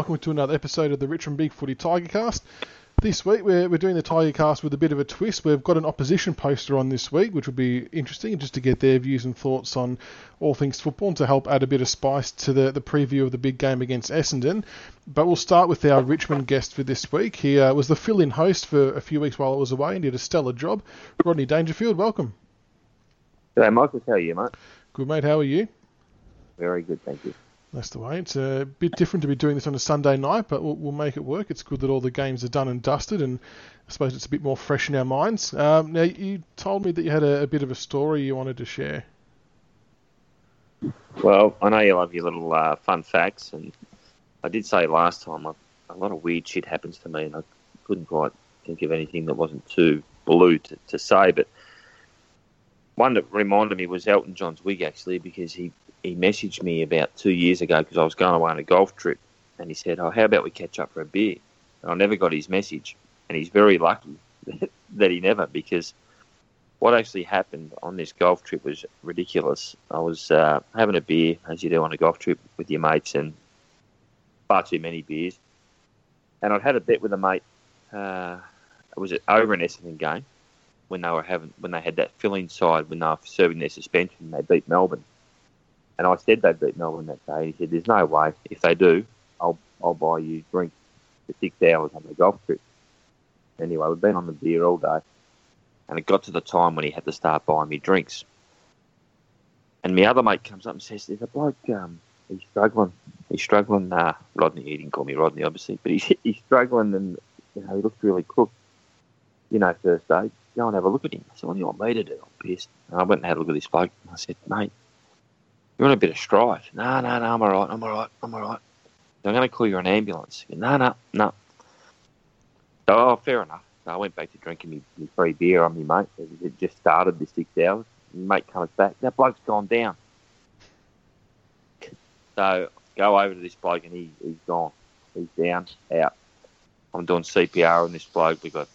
Welcome to another episode of the Richmond Big Footy Tigercast. This week we're, we're doing the Tigercast with a bit of a twist. We've got an opposition poster on this week, which will be interesting just to get their views and thoughts on all things football and to help add a bit of spice to the, the preview of the big game against Essendon. But we'll start with our Richmond guest for this week. He uh, was the fill-in host for a few weeks while I was away and did a stellar job. Rodney Dangerfield, welcome. G'day, Michael. How are you, mate? Good, mate. How are you? Very good, thank you. That's the way. It's a bit different to be doing this on a Sunday night, but we'll, we'll make it work. It's good that all the games are done and dusted, and I suppose it's a bit more fresh in our minds. Um, now, you told me that you had a, a, bit of a story you wanted to share. Well, I know you love your little uh, fun facts, and I did say last time a lot of weird shit happens to me, and I couldn't quite think of anything that wasn't too blue to, to say, but one that reminded me was Elton John's wig, actually, because he he messaged me about two years ago because I was going away on a golf trip, and he said, "Oh, how about we catch up for a beer?" And I never got his message, and he's very lucky that he never because what actually happened on this golf trip was ridiculous. I was uh, having a beer as you do on a golf trip with your mates, and far too many beers. And I'd had a bet with a mate. Uh, was it over an Essendon game when they were having when they had that fill-in side when they were serving their suspension? They beat Melbourne and I said they'd beat Melbourne that day. He said, "There's no way. If they do, I'll I'll buy you drinks for six hours on the golf trip." Anyway, we've been on the beer all day, and it got to the time when he had to start buying me drinks. And my other mate comes up and says, "There's a bloke. Um, he's struggling. He's struggling. Uh, Rodney. He didn't call me Rodney, obviously, but he's he's struggling, and you know he looks really crook. You know, first day, go and have a look at him." I said, "What do you want me to do?" I'm pissed. And I went and had a look at this bloke. And I said, "Mate." You want a bit of strife? No, no, no, I'm all right, I'm all right, I'm all right. I'm going to call you an ambulance. No, no, no. Oh, fair enough. So I went back to drinking my, free beer on my mate. It just started the six hours. My mate comes back. That bloke's gone down. So go over to this bloke and he, he's gone. He's down, out. I'm doing CPR on this bloke. We got,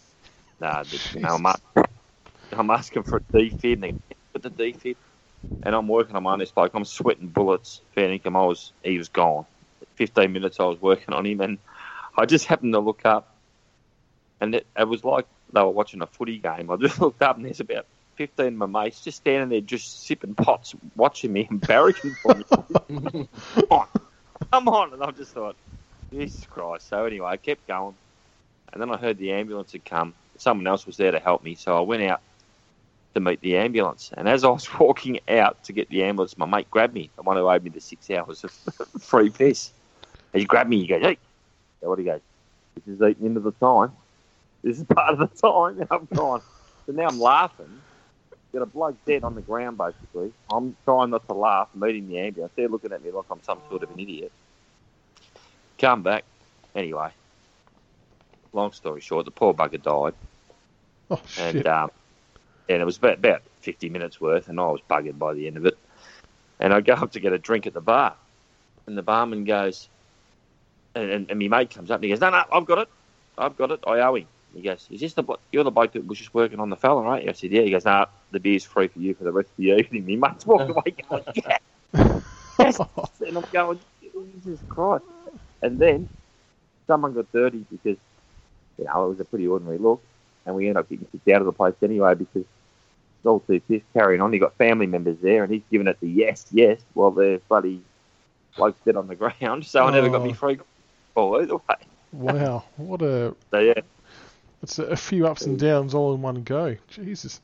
nah, you know, I'm, I'm asking for a defib. And put the defib and I'm working on this bloke. I'm sweating bullets. Fair income. I was he was gone. Fifteen minutes I was working on him, and I just happened to look up, and it, it was like they were watching a footy game. I just looked up, and there's about fifteen of my mates just standing there, just sipping pots, watching me and barracking for me. come on, come on! And I just thought, Jesus Christ. So anyway, I kept going, and then I heard the ambulance had come. Someone else was there to help me, so I went out to meet the ambulance. And as I was walking out to get the ambulance, my mate grabbed me, the one who owed me the six hours of free piss. And he grabbed me, he goes, hey, so what he goes, this is eating into the time. This is part of the time. And I'm gone. So now I'm laughing. Got a bloke dead on the ground, basically. I'm trying not to laugh, meeting the ambulance. They're looking at me like I'm some sort of an idiot. Come back. Anyway, long story short, the poor bugger died. Oh, shit. And um, and it was about, about 50 minutes worth, and I was buggered by the end of it. And I go up to get a drink at the bar, and the barman goes, and, and, and my mate comes up and he goes, No, no, I've got it. I've got it. I owe him. He goes, Is this the you're the bloke that was just working on the fella, right? I said, Yeah. He goes, Nah, the beer's free for you for the rest of the evening. My mate's walking away going, Yeah. yes. And I'm going, Jesus Christ. And then someone got dirty because, you know, it was a pretty ordinary look. And we ended up getting kicked out of the place anyway because all too pissed carrying on. He got family members there, and he's giving it the yes, yes, while the bloody bloke's dead on the ground. So oh. I never got me oh. free ball either way. wow, what a so yeah, it's a, few ups and downs all in one go. Jesus,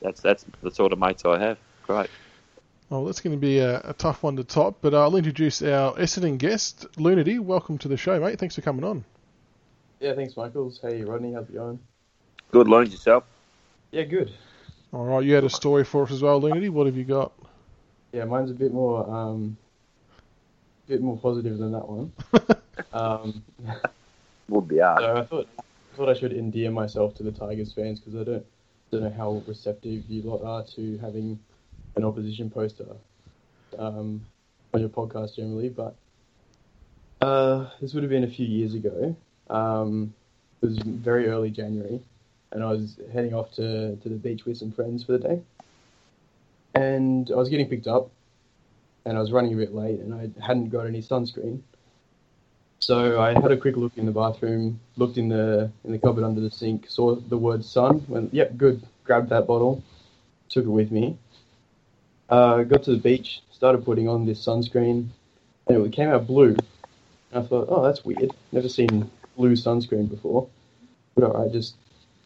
that's that's the sort of mates I have. Great. Well, that's going to be a, a tough one to top, but uh, I'll introduce our Essendon guest, Loonerty. Welcome to the show, mate. Thanks for coming on. Yeah, thanks, Michaels. Hey, Rodney, how's it going? Good, Loonerty, yourself? Yeah, good. All right, you had a story for us as well, Loonerty. What have you got? Yeah, mine's a bit more, um, bit more positive than that one. um, Would be hard. So I thought, I thought I should endear myself to the Tigers fans because I don't, don't know how receptive you lot are to having an opposition poster um, on your podcast generally, but uh, this would have been a few years ago. Um, it was very early January, and I was heading off to, to the beach with some friends for the day. And I was getting picked up, and I was running a bit late, and I hadn't got any sunscreen. So I had a quick look in the bathroom, looked in the in the cupboard under the sink, saw the word sun, went, yep, good, grabbed that bottle, took it with me. Uh, got to the beach, started putting on this sunscreen, and it came out blue. And I thought, oh, that's weird. Never seen blue sunscreen before. But alright, just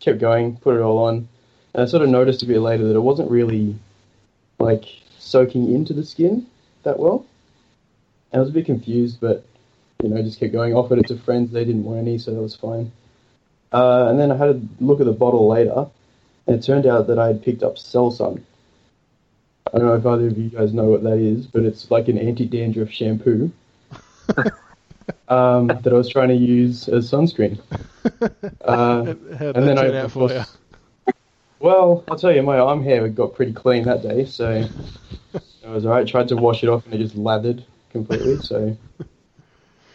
kept going, put it all on. And I sort of noticed a bit later that it wasn't really like soaking into the skin that well. And I was a bit confused, but you know, just kept going. Offered it to friends, they didn't want any, so that was fine. Uh, and then I had a look at the bottle later, and it turned out that I had picked up Selsun. I don't know if either of you guys know what that is, but it's like an anti-dandruff shampoo um, that I was trying to use as sunscreen. Uh, and then I, turn out of for course- you? well, I'll tell you, my arm hair got pretty clean that day, so it was alright. Tried to wash it off, and it just lathered completely. So,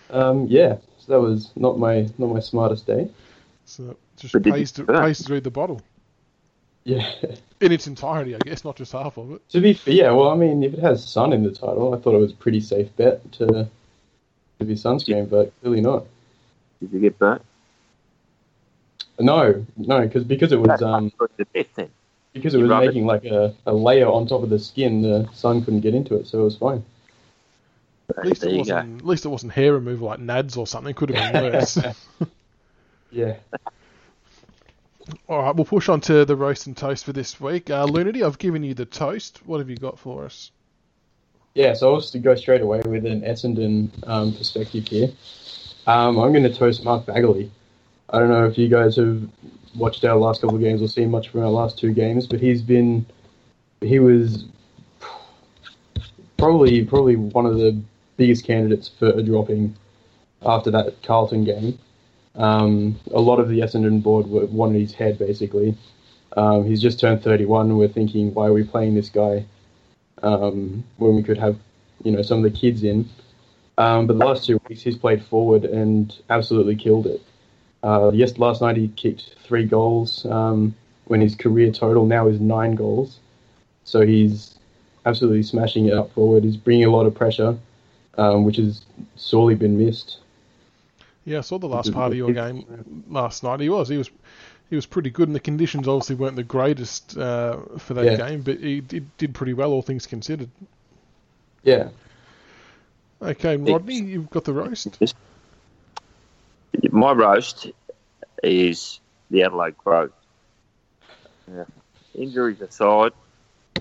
um, yeah, so that was not my not my smartest day. So just But did you pays to, pays to read the bottle Yeah. in its entirety, I guess, not just half of it. to be fair, yeah, well, I mean, if it has sun in the title, I thought it was a pretty safe bet to to be sunscreen, but clearly not. Did you get burnt? No, no, because because it was That's um the best thing. because it You was rub it. making like a, a layer on top of the skin, the sun couldn't get into it, so it was fine. At least there it you wasn't. At least it wasn't hair removal like Nads or something. Could have been worse. Yeah. All right, we'll push on to the roast and toast for this week. Uh, Loonerty, I've given you the toast. What have you got for us? Yeah, so I'll just go straight away with an Essendon um, perspective here. Um, I'm going to toast Mark Baguley. I don't know if you guys have watched our last couple of games or seen much from our last two games, but he's been, he was probably probably one of the biggest candidates for a dropping after that Carlton game. Um, a lot of the Essendon board wanted his head basically. Um, he's just turned 31. We're thinking, why are we playing this guy? um, when we could have, you know, some of the kids in. Um, but the last two weeks he's played forward and absolutely killed it. Uh, yes, last night he kicked three goals um, when his career total now is nine goals. So he's absolutely smashing it up forward. He's bringing a lot of pressure, um, which has sorely been missed. Yeah, I saw the last part of your game last night. He was. He was. He was pretty good, and the conditions obviously weren't the greatest uh, for that Yeah. game, but he did, did pretty well, all things considered. Yeah. Okay, Rodney, you've got the roast. My roast is the Adelaide Crows. Yeah. Injuries aside,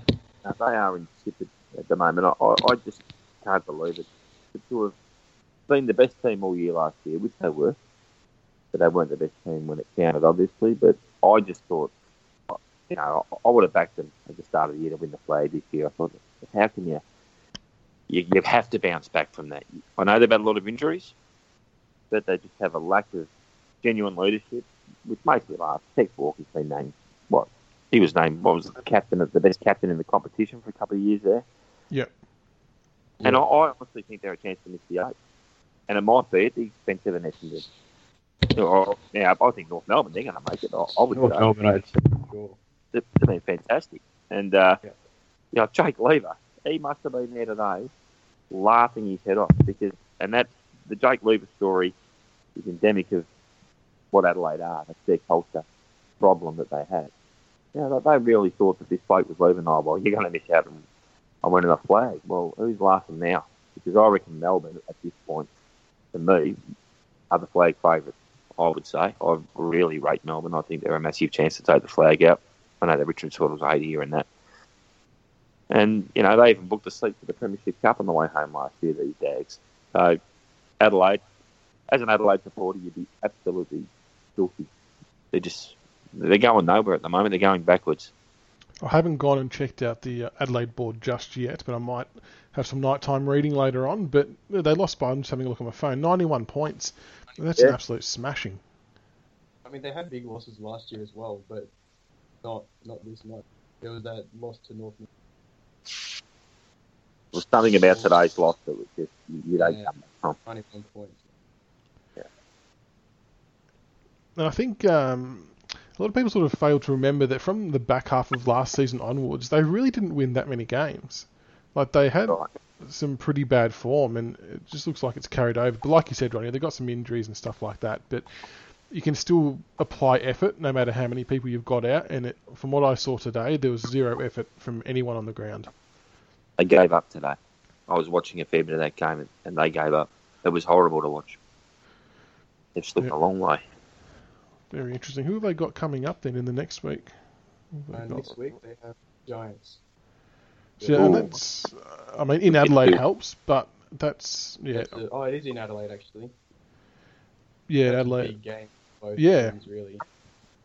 they are insipid at the moment. I, I, I just can't believe it. To have been the best team all year last year, which they were, but they weren't the best team when it counted, obviously. But I just thought, you know, I would have backed them at the start of the year to win the flag this year. I thought, how can you? You, you have to bounce back from that. I know they've had a lot of injuries, but they just have a lack of genuine leadership, which makes me laugh. Tex Walker's been named what? He was named what was the captain of the best captain in the competition for a couple of years there. Yep. And I, I honestly think they're a chance to miss the eight. And it might be at the expense of an Essendon. Or, yeah, I think North Melbourne, they're going to make it. I, I would North say. Melbourne, I'd say, for sure. They've they've been fantastic. And, uh, Yeah. you know, Jake Lever, he must have been there today laughing his head off because, and that, the Jake Lever story is endemic of what Adelaide are. That's their culture problem that they had. You know, they really thought that this bloke was leaving. Oh, well, you're going to miss out on, on winning the flag. Well, who's laughing now? Because I reckon Melbourne, at this point, to me, are the flag favourites, I would say. I really rate Melbourne. I think they're a massive chance to take the flag out. I know that Richard Sort was 80 here and that. And, you know, they even booked a seat for the Premiership Cup on the way home last year, these Dags. So, Adelaide, as an Adelaide supporter, you'd be absolutely filthy. They're just, they're going nowhere at the moment. They're going backwards. I haven't gone and checked out the uh, Adelaide board just yet, but I might have some nighttime reading later on. But they lost by, I'm just having a look on my phone, 91 points. That's an absolute smashing. I mean, they had big losses last year as well, but not not this much. There was that loss to North. There was something about today's loss that was just, you, you don't Yeah. come back from. 91 points. And I think um, a lot of people sort of fail to remember that from the back half of last season onwards, they really didn't win that many games. Like they had Right. some pretty bad form, and it just looks like it's carried over. But like you said, Ronnie, they've got some injuries and stuff like that. But you can still apply effort no matter how many people you've got out. And it, from what I saw today, there was zero effort from anyone on the ground. They gave up today. I was watching a fair bit of that game, and, and they gave up. It was horrible to watch. They've slipped Yeah. a long way. Very interesting. Who have they got coming up then in the next week? Who have they next week they have Giants. So, yeah, Ooh. that's, I mean, in Adelaide helps, but that's yeah, That's the- oh, it is in Adelaide actually. yeah, That's a Adelaide. Big game. Both Yeah. teams, really.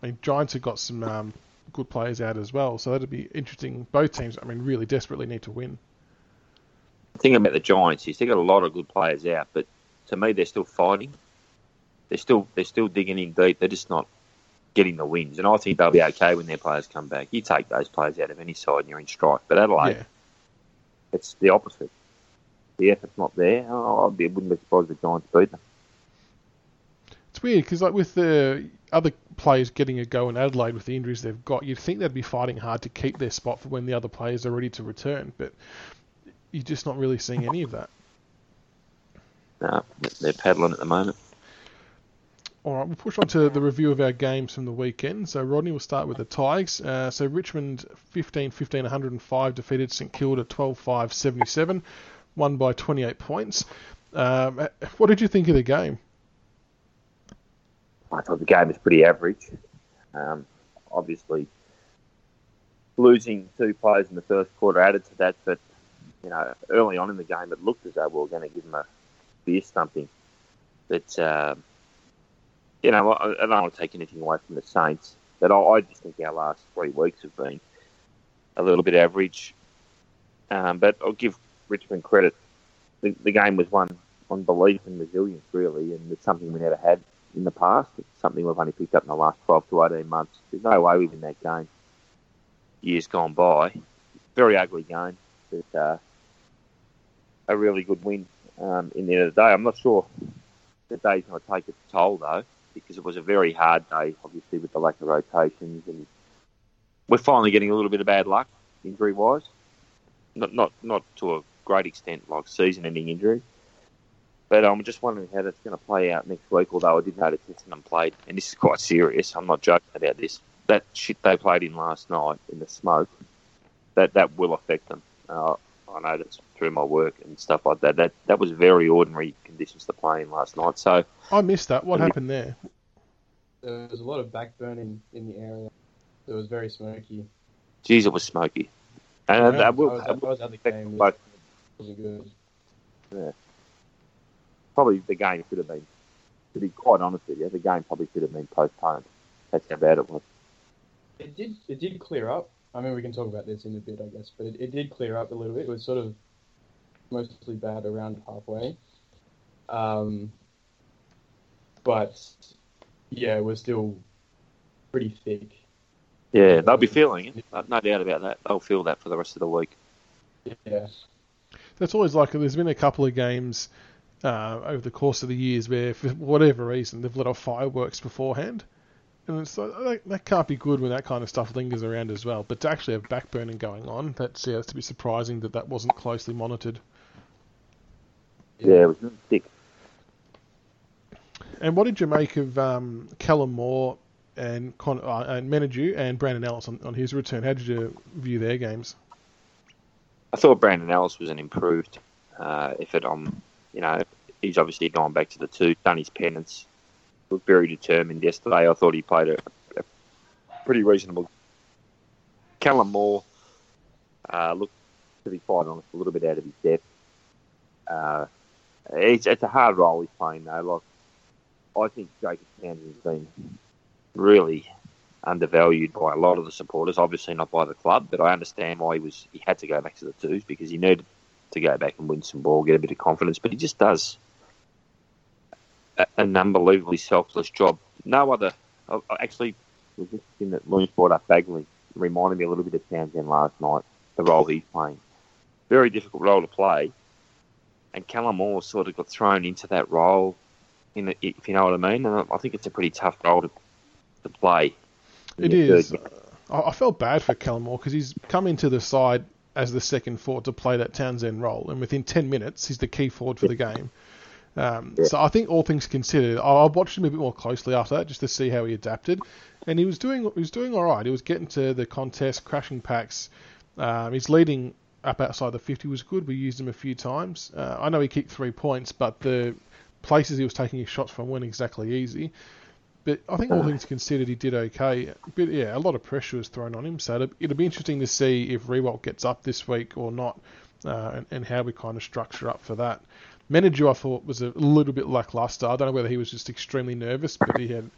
I mean, Giants have got some um, good players out as well, so that'd be interesting. Both teams, I mean, really desperately need to win. The thing about the Giants is they've got a lot of good players out, but to me they're still fighting. They're still they're still digging in deep. They're just not getting the wins, and I think they'll be okay when their players come back. You take those players out of any side, and you're in strike. But Adelaide, Yeah, it's the opposite. The effort's not there. Oh, I wouldn't be surprised if the Giants beat them. Weird because like with the other players getting a go in Adelaide with the injuries they've got, you'd think they'd be fighting hard to keep their spot for when the other players are ready to return, but you're just not really seeing any of that. No, they're paddling at the moment. All right, we'll push on to the review of our games from the weekend. So, Rodney, we'll start with the Tigers. Uh, so, Richmond 15 15 105 defeated St Kilda 12 5 77, won by 28 points. Um, what did you think of the game? I thought the game was pretty average. Um, obviously, losing two players in the first quarter added to that, but you know, early on in the game, it looked as though we were going to give them a beer stumping. But um, you know, I, I don't want to take anything away from the Saints, but I, I just think our last three weeks have been a little bit average. Um, but I'll give Richmond credit. The, the game was won on belief and resilience, really, and it's something we never had in the past. It's something we've only picked up in the last 12 to 18 months. There's no way we win that game years gone by. Very ugly game, but uh, a really good win um, in the end of the day. I'm not sure the day's going to take its toll, though, because it was a very hard day, obviously, with the lack of rotations. And we're finally getting a little bit of bad luck, injury-wise. Not, not, not to a great extent, like season-ending injury. But I'm just wondering how that's going to play out next week. Although I did notice Essendon played, and this is quite serious. I'm not joking about this. That shit they played in last night in the smoke, that that will affect them. Uh, I noticed through my work and stuff like that. That that was very ordinary conditions to play in last night. So I missed that. What happened there? There was a lot of backburning in the area. It was very smoky. geez, it was smoky, and Yeah, that I will, was, I that will was at the game. both. It wasn't good. Probably the game should have been. To be quite honest with you, the game probably should have been postponed. That's how bad it was. It did. It did clear up. I mean, we can talk about this in a bit, I guess, but it, it did clear up a little bit. It was sort of mostly bad around halfway. Um, but yeah, it was still pretty thick. Yeah, they'll be feeling it. Uh, No doubt about that. They'll feel that for the rest of the week. Yeah. That's always like there's been a couple of games uh, over the course of the years where, for whatever reason, they've let off fireworks beforehand. And it's like, that, that can't be good when that kind of stuff lingers around as well. But to actually have backburning going on, that's yeah, it's to be surprising that that wasn't closely monitored. Yeah, it was really thick. And what did you make of um, Callum Moore and Con- uh, and Menadue and Brandon Ellis on, on his return? How did you view their games? I thought Brandon Ellis was an improved uh, effort on, you know, he's obviously gone back to the two, done his penance, looked very determined yesterday. I thought he played a, a pretty reasonable. Callum Moore uh, looked, to be quite honest, a little bit out of his depth. Uh, it's, it's a hard role he's playing, though. Like, I think Jacob Townsend's been really undervalued by a lot of the supporters. Obviously not by the club, but I understand why he was he had to go back to the twos because he needed to go back and win some ball, get a bit of confidence. But he just does a, an unbelievably selfless job. No other. I, I actually just in that Loon's brought up Baguley reminded me a little bit of Townsend last night. The role he's playing, very difficult role to play, and Callum Moore sort of got thrown into that role. In the, if you know what I mean, and I think it's a pretty tough role to to play. It is. I felt bad for Callum Moore because he's come into the side as the second forward to play that Townsend role, and within 10 minutes, he's the key forward for the game. Um. So I think all things considered, I watched him a bit more closely after that just to see how he adapted, and he was doing he was doing all right. He was getting to the contest, crashing packs. Um, his leading up outside the 50 was good. We used him a few times. Uh, I know he kicked three points, but the places he was taking his shots from weren't exactly easy. But I think all things considered, he did okay. But yeah, a lot of pressure was thrown on him, so it'll, it'll be interesting to see if Riewoldt gets up this week or not, uh, and, and, how we kind of structure up for that. Menadue, I thought, was a little bit lackluster. I don't know whether he was just extremely nervous, but he had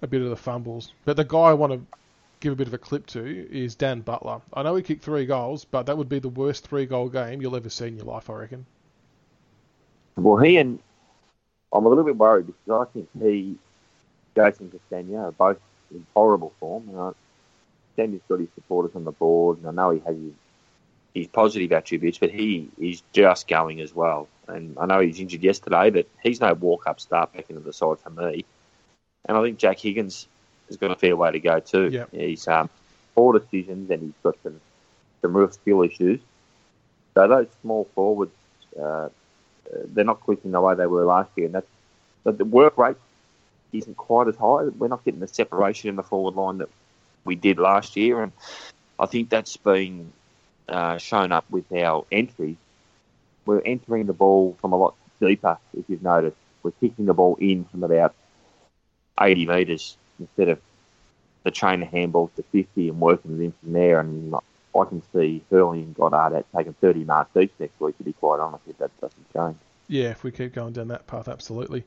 a bit of the fumbles. But the guy I want to give a bit of a clip to is Dan Butler. I know he kicked three goals, but that would be the worst three goal game you'll ever see in your life, I reckon. Well, he and I'm a little bit worried because I think he Jason Castagna are both in horrible form. Uh, Castagna's got his supporters on the board, and I know he has his, his positive attributes, but he is just going as well. And I know he's injured yesterday, but he's no walk-up start back into the side for me. And I think Jack Higgins has got a fair way to go too. Yep. He's um, poor decisions, and he's got some some real skill issues. So those small forwards, uh, uh they're not clicking the way they were last year, and that's but the work rate isn't quite as high. We're not getting the separation in the forward line that we did last year, and I think that's been uh, shown up with our entries. We're entering the ball from a lot deeper, if you've noticed. We're kicking the ball in from about 80 metres instead of the train of handballs to 50 and working it in from there. And I can see Hurley and Goddard at taking 30 marks each next week, to be quite honest, if that doesn't change. Yeah, if we keep going down that path, absolutely.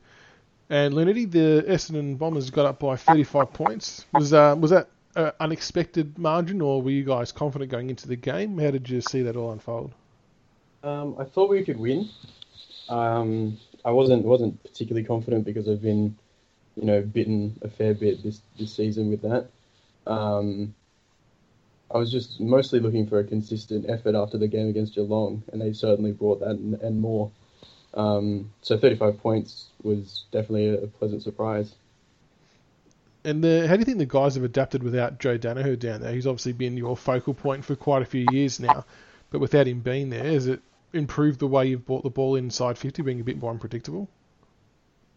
And Loonerty, the Essendon Bombers got up by 35 points. Was uh, was that an unexpected margin, or were you guys confident going into the game? How did you see that all unfold? Um, I thought we could win. Um, I wasn't wasn't particularly confident because I've been, you know, bitten a fair bit this this season with that. Um, I was just mostly looking for a consistent effort after the game against Geelong, and they certainly brought that and, and more. Um, so 35 points was definitely a, pleasant surprise. And the, how do you think the guys have adapted without Joe Daniher down there? He's obviously been your focal point for quite a few years now, but without him being there, has it improved the way you've brought the ball inside 50, being a bit more unpredictable?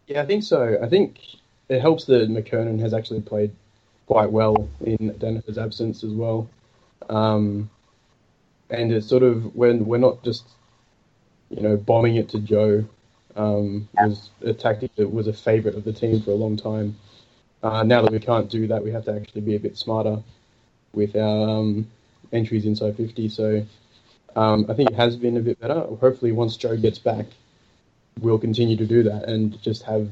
Yeah, I think so. I think it helps that McKernan has actually played quite well in Daniher's absence as well. Um, and it's sort of when we're not just you know, bombing it to Joe um, was a tactic that was a favourite of the team for a long time. Uh, now that we can't do that, we have to actually be a bit smarter with our um, entries inside 50. So um, I think it has been a bit better. Hopefully, once Joe gets back, we'll continue to do that and just have,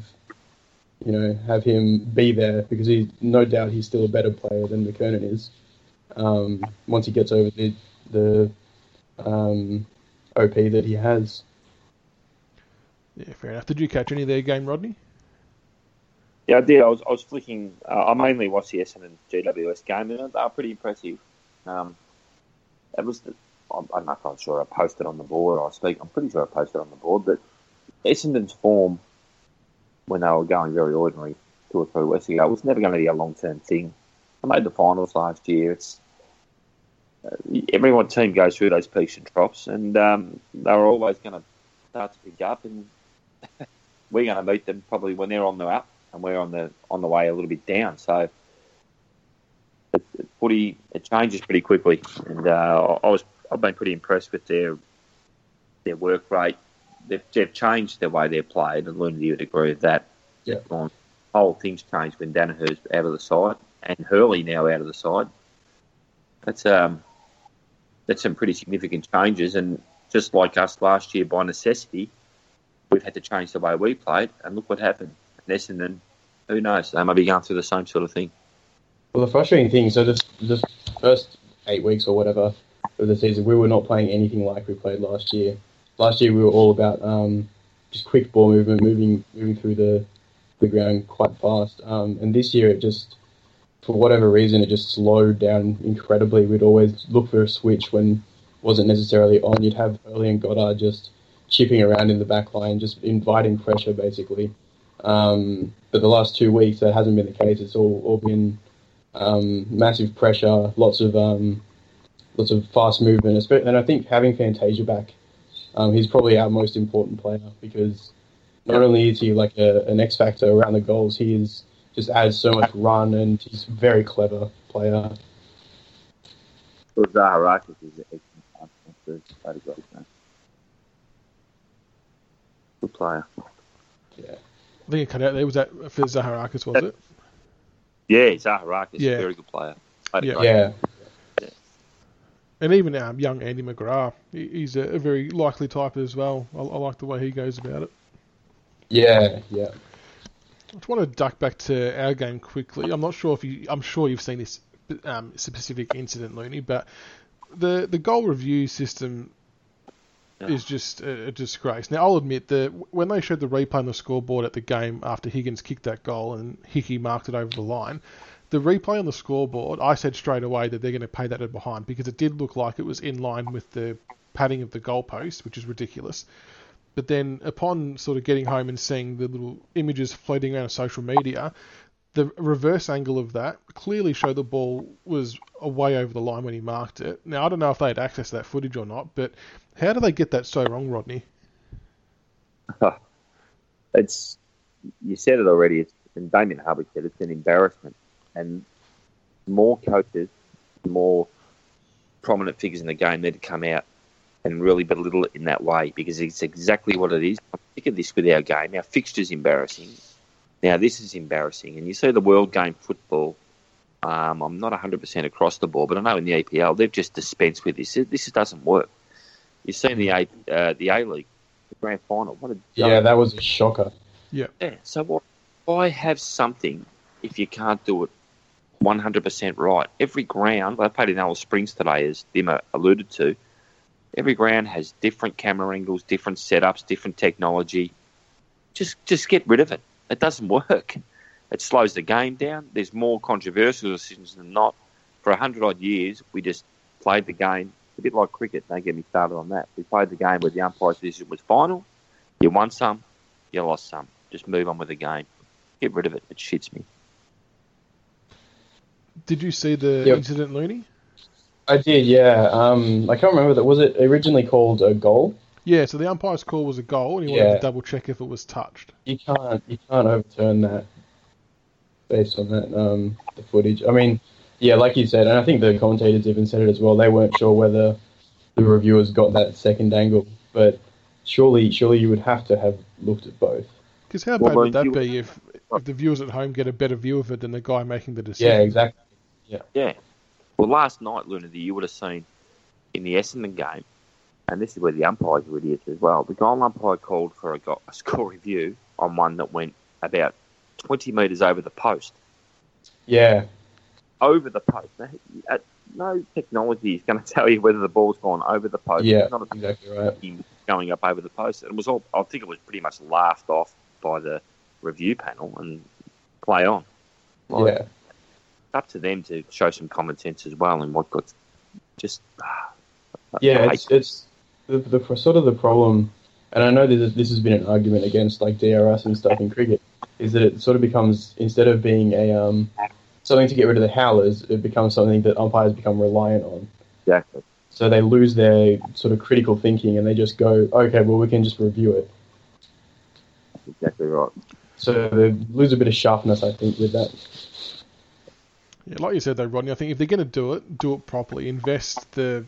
you know, have him be there because he, no doubt, he's still a better player than McKernan is. Um, once he gets over the the um, OP that he has. Yeah, fair enough. Did you catch any of their game, Rodney? Yeah, I did. I was, I was flicking. Uh, I mainly watched the Essendon GWS game, and they were pretty impressive. Um, it was. The, I'm, I'm not sure I posted on the board. I speak. I'm pretty sure I posted on the board, but Essendon's form when they were going very ordinary two or three weeks ago was never going to be a long term thing. I made the finals last year. It's everyone team goes through those peaks and troughs, and um, they're always going to start to pick up, and we're going to meet them probably when they're on the up, and we're on the on the way a little bit down. So footy it changes pretty quickly, and uh, I was I've been pretty impressed with their their work rate. They've, they've changed the way they're played, and Lundy would agree with that. Yeah. Whole thing's changed when Daniher's out of the side and Hurley now out of the side. That's um, that's some pretty significant changes. And just like us last year, by necessity, we've had to change the way we played. And look what happened. And Essendon, who knows? They might be going through the same sort of thing. Well, the frustrating thing, so the, the first eight weeks or whatever of the season, we were not playing anything like we played last year. Last year, we were all about um, just quick ball movement, moving moving through the the ground quite fast. Um, and this year, it just for whatever reason, it just slowed down incredibly. We'd always look for a switch when wasn't necessarily on. You'd have Hurley and Goddard just chipping around in the back line, just inviting pressure, basically. Um, but the last two weeks, that hasn't been the case. It's all, all been um, massive pressure, lots of um, lots of fast movement. And I think having Fantasia back, um, he's probably our most important player because not only is he like a, an X factor around the goals, he is just adds so much run and he's a very clever player. Well, Zaharakis is an excellent player. Bloody great, man. Good player. Yeah. I think it cut out there. Was that for Zaharakis, was it? Yeah, Zaharakis, Yeah. a very good player. Bloody Yeah. Yeah. And even um, young Andy McGrath, he's a, a very likely type as well. I, I like the way he goes about it. Yeah. Yeah. I just want to duck back to our game quickly. I'm not sure if you. I'm sure you've seen this um, specific incident, Looney, but the the goal review system Yeah. is just a, a disgrace. Now, I'll admit that when they showed the replay on the scoreboard at the game after Higgins kicked that goal and Hickey marked it over the line, the replay on the scoreboard, I said straight away that they're going to pay that to behind because it did look like it was in line with the padding of the goalpost, which is ridiculous. But then, upon sort of getting home and seeing the little images floating around social media, the reverse angle of that clearly showed the ball was way over the line when he marked it. Now, I don't know if they had access to that footage or not, but how do they get that so wrong, Rodney? It's you said it already. It's and Damien Harvey said it's an embarrassment, and more coaches, more prominent figures in the game need to come out and really belittle it in that way because it's exactly what it is. I'm sick of this with our game. Our fixture's embarrassing. Now this is embarrassing, and you see the world game football. Um, I'm not 100% across the board, but I know in the APL they've just dispensed with this. This doesn't work. You've seen the A uh, the A League, the grand final. What a Yeah. That was a shocker. yeah. Yeah. So what? Why have something if you can't do it 100% right? Every ground, I played in Alice Springs today, as Dimma alluded to. Every ground has different camera angles, different setups, different technology. Just, just get rid of it. It doesn't work. It slows the game down. There's more controversial decisions than not. For a hundred odd years, we just played the game a bit like cricket. Don't get me started on that. We played the game where the umpire's decision was final. You won some, you lost some. Just move on with the game. Get rid of it. It shits me. Did you see the Yep. incident, Looney? I did. Yeah. Um. I can't remember that. Was it originally called a goal? Yeah, so the umpire's call was a goal, and he wanted Yeah. to double check if it was touched. You can't. You can't overturn that based on that. Um. The footage. I mean, yeah, like you said, and I think the commentators even said it as well. They weren't sure whether the reviewers got that second angle, but surely, surely you would have to have looked at both. Because how Well, bad would that be if, if the viewers at home get a better view of it than the guy making the decision? Yeah. Exactly. Yeah. Yeah. Well, last night, Luna, you would have seen in the Essendon game, and this is where the umpires were idiots as well. The goal umpire called for a, go- a score review on one that went about 20 metres over the post. Yeah. Over the post. Now, uh, no technology is going to tell you whether the ball's gone over the post. Yeah. It's not a Exactly right. going up over the post. And it was all, I think it was pretty much laughed off by the review panel and play on. Like, Yeah. Up to them to show some common sense as well and what got just. ah, Yeah, it's it's the, the sort of the problem, and I know this is, this has been an argument against like DRS and stuff in cricket, is that it sort of becomes instead of being a um something to get rid of the howlers, it becomes something that umpires become reliant on. exactly. So they lose their sort of critical thinking and they just go, okay, well we can just review it. Exactly right. So they lose a bit of sharpness, I think, with that. Yeah, like you said though, Rodney, I think if they're going to do it, do it properly. Invest the,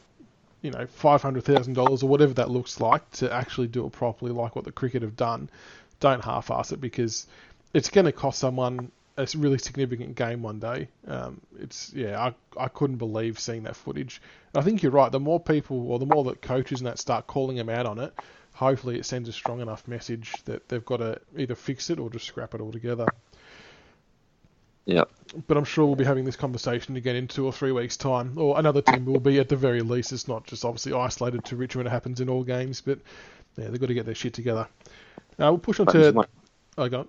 you know, five hundred thousand dollars or whatever that looks like to actually do it properly, like what the cricket have done. Don't half-ass it because it's going to cost someone a really significant game one day. Um, it's yeah, I I couldn't believe seeing that footage. I think you're right. The more people, or the more that coaches and that start calling them out on it, hopefully it sends a strong enough message that they've got to either fix it or just scrap it altogether Yeah. but I'm sure we'll be having this conversation again in two or three weeks' time, or another team will be at the very least. It's not just obviously isolated to Richmond; it happens in all games. But yeah, they've got to get their shit together. Now we'll push on But to. it's not- Oh, go on.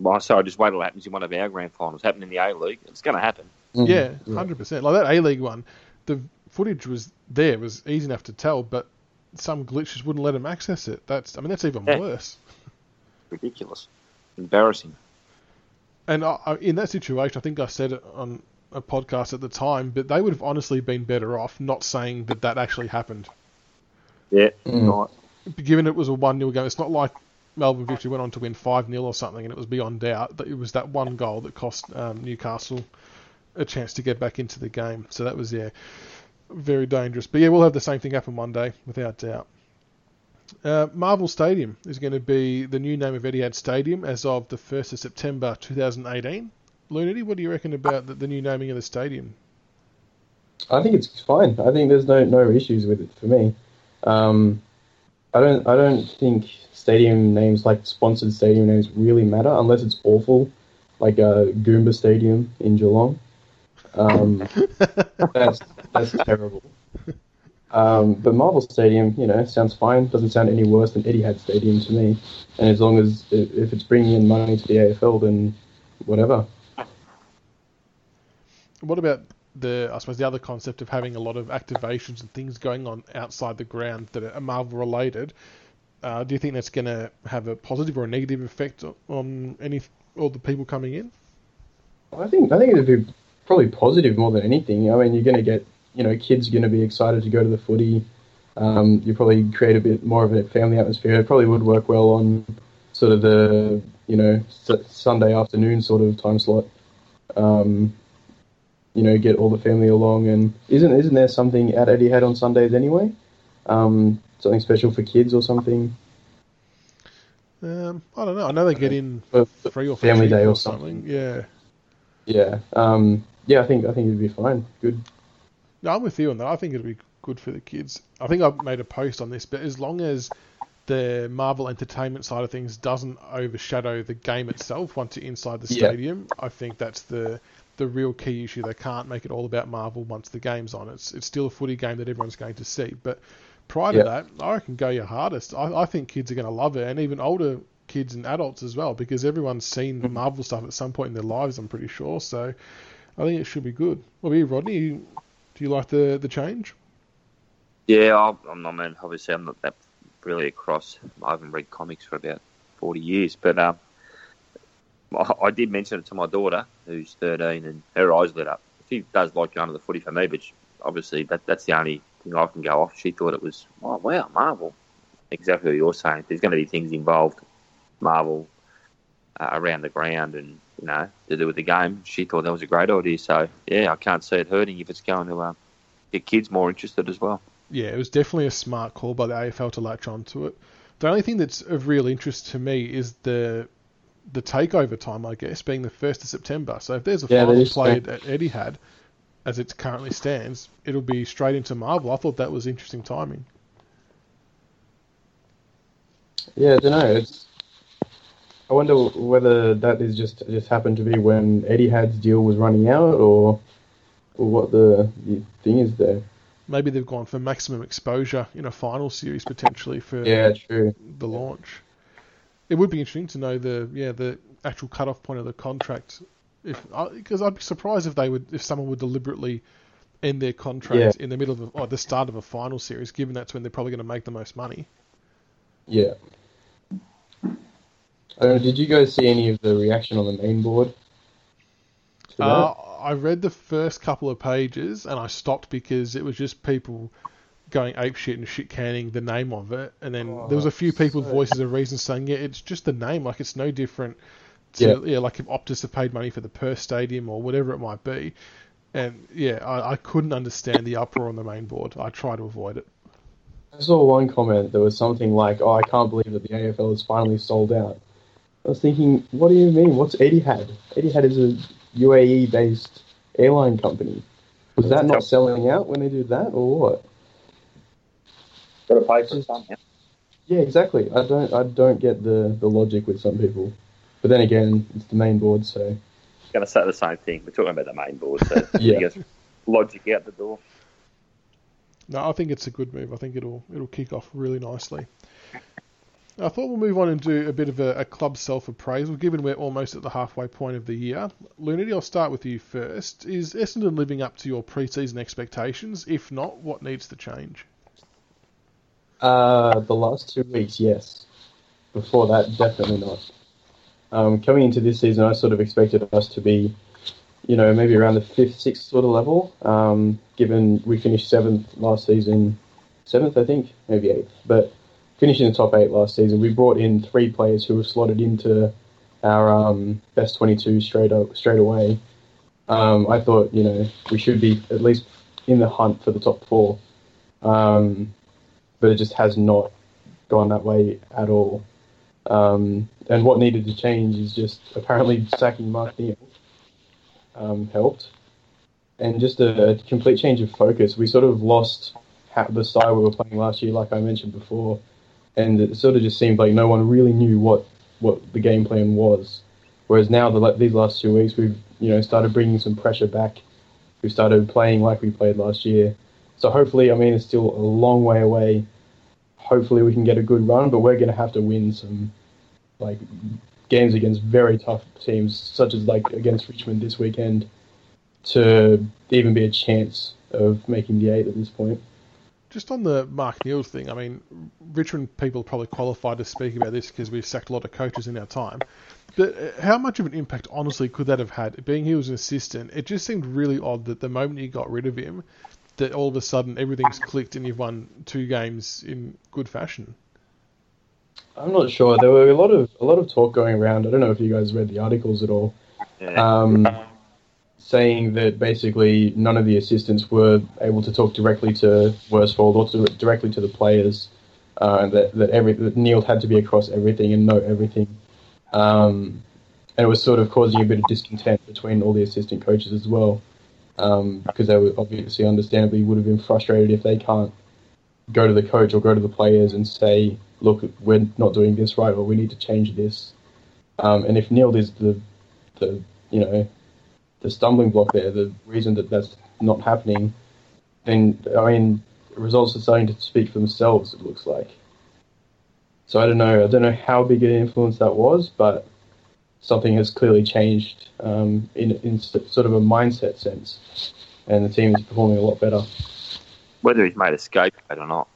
Well, sorry, just wait till it happens in one of our grand finals. Happen in the A League. It's going to happen. Mm-hmm. Yeah, hundred percent. Like that A League one, the footage was there, it was easy enough to tell, but some glitches wouldn't let them access it. That's, I mean, that's even Yeah. worse. Ridiculous. Embarrassing. And I, I, in that situation, I think I said it on a podcast at the time, but they would have honestly been better off not saying that that actually happened. Yeah, Mm. right. Given it was a 1 0 game, it's not like Melbourne Victory went on to win 5 0 or something and it was beyond doubt. That It was that one goal that cost um, Newcastle a chance to get back into the game. So that was, yeah, very dangerous. But yeah, we'll have the same thing happen one day, without doubt. Uh, Marvel Stadium is going to be the new name of Etihad Stadium as of the 1st of September 2018. Loonerty, what do you reckon about the, the new naming of the stadium? I think it's fine. I think there's no no issues with it for me. Um, I don't I don't think stadium names like sponsored stadium names really matter unless it's awful, like a Goomba Stadium in Geelong. Um, that's that's terrible. Um, but Marvel Stadium, you know, sounds fine. Doesn't sound any worse than Etihad Stadium to me. And as long as if if it's bringing in money to the AFL, then whatever. What about the, I suppose, the other concept of having a lot of activations and things going on outside the ground that are Marvel related? Uh, do you think that's going to have a positive or a negative effect on any all the people coming in? I think I think it'd be probably positive more than anything. I mean, you're going to get you know kids are going to be excited to go to the footy. Um, you probably create a bit more of a family atmosphere. It probably would work well on sort of the you know Sunday afternoon sort of time slot. Um, you know, get all the family along, and isn't isn't there something at Etihad on Sundays anyway? Um, something special for kids or something Um, I don't know. I know they get in for, for free or Family Day or or something. something. Yeah. yeah, um, yeah. I think I think it'd be fine. Good. No, I'm with you on that. I think it'll be good for the kids. I think I've made a post on this, but as long as the Marvel entertainment side of things doesn't overshadow the game itself once you're inside the Yeah. stadium, I think that's the the real key issue. They can't make it all about Marvel once the game's on. It's it's still a footy game that everyone's going to see. But prior to Yeah. that, I reckon go your hardest. I, I think kids are going to love it, and even older kids and adults as well, because everyone's seen Mhm. Marvel stuff at some point in their lives. I'm pretty sure. So I think it should be good. What about you, Rodney? Do you like the the change? Yeah, I'm not, man. Obviously, I'm not that really across. I haven't read comics for about 40 years, but um, I, I did mention it to my daughter, who's 13, and her eyes lit up. She does like going to the footy for me, but she, obviously that that's the only thing I can go off. She thought it was, oh, wow, Marvel. Exactly what you're saying. There's going to be things involved, Marvel, uh, around the ground and, you know, to do with the game. She thought that was a great idea. So, yeah, I can't see it hurting if it's going to uh, get kids more interested as well. Yeah, it was definitely a smart call by the AFL to latch on to it. The only thing that's of real interest to me is the the takeover time, I guess, being the first of September. So if there's a Yeah, final that is played at Etihad, as it currently stands, it'll be straight into Marvel. I thought that was interesting timing. Yeah, I don't know. It's. I wonder whether that is just just happened to be when Etihad's deal was running out, or or what the, the thing is there. Maybe they've gone for maximum exposure in a final series potentially for Yeah, true. the launch. It would be interesting to know the yeah the actual cutoff point of the contract, if because I'd be surprised if they would if someone would deliberately end their contract in the middle of a, or oh, the start of a final series, given that's when they're probably going to make the most money. Yeah. I did you guys see any of the reaction on the main board? Uh, I read the first couple of pages and I stopped because it was just people going ape shit and shit canning the name of it, and then Oh, there was a few people so- voices of reason saying, yeah, it's just the name, like it's no different. To, yeah. like if Optus have paid money for the Perth Stadium or whatever it might be, and yeah, I, I couldn't understand the uproar on the main board. I try to avoid it. I saw one comment that was something like, "Oh, I can't believe that the AFL is finally sold out." I was thinking, what do you mean? What's Etihad? Etihad is a UAE-based airline company. Was that not selling out when they did that, or what? Got to pay for it somehow. Yeah, exactly. I don't, I don't get the, the logic with some people. But then again, it's the main board, so Going to say the same thing. We're talking about the main board, so Yeah. I guess logic out the door. No, I think it's a good move. I think it'll it'll kick off really nicely. I thought we'll move on and do a bit of a, a club self appraisal, given we're almost at the halfway point of the year. Loonerty, I'll start with you first. Is Essendon living up to your pre-season expectations? If not, what needs to change? Uh, the last two weeks, yes. Before that, definitely not. Um, coming into this season, I sort of expected us to be, you know, maybe around the fifth, sixth sort of level. Um, given we finished seventh last season, seventh I think, maybe eighth, but finished in the top eight last season. We brought in three players who were slotted into our um, best 22 straight up, straight away. Um, I thought, you know, we should be at least in the hunt for the top four, um, but it just has not gone that way at all. Um, and what needed to change is just apparently sacking Mark Neeld um, helped, and just a, a, complete change of focus. We sort of lost the style we were playing last year, like I mentioned before, and it sort of just seemed like no one really knew what, what the game plan was. Whereas now, the, these last two weeks, we've you know started bringing some pressure back. We've started playing like we played last year. So hopefully, I mean, it's still a long way away. Hopefully, we can get a good run, but we're going to have to win some like games against very tough teams, such as like against Richmond this weekend, to even be a chance of making the eight at this point. Just on the Mark Neeld's thing, I mean, Richmond people probably qualified to speak about this because we've sacked a lot of coaches in our time. But uh, how much of an impact, honestly, could that have had? Being he was an assistant, it just seemed really odd that the moment you got rid of him, that all of a sudden everything's clicked and you've won two games in good fashion. I'm not sure. There were a lot of a lot of talk going around. I don't know if you guys read the articles at all, um, saying that basically none of the assistants were able to talk directly to Worsfold or to, directly to the players. Uh, that that every that Neeld had to be across everything and know everything, um, and it was sort of causing a bit of discontent between all the assistant coaches as well, um, because they were obviously, understandably, would have been frustrated if they can't go to the coach or go to the players and say, look, we're not doing this right, or we need to change this. Um, and if Neeld is the, the, you know, the stumbling block there, the reason that that's not happening, then I mean, results are starting to speak for themselves. It looks like. So I don't know. I don't know how big an influence that was, but something has clearly changed um, in in sort of a mindset sense, and the team is performing a lot better. Whether he's made a scapegoat or not,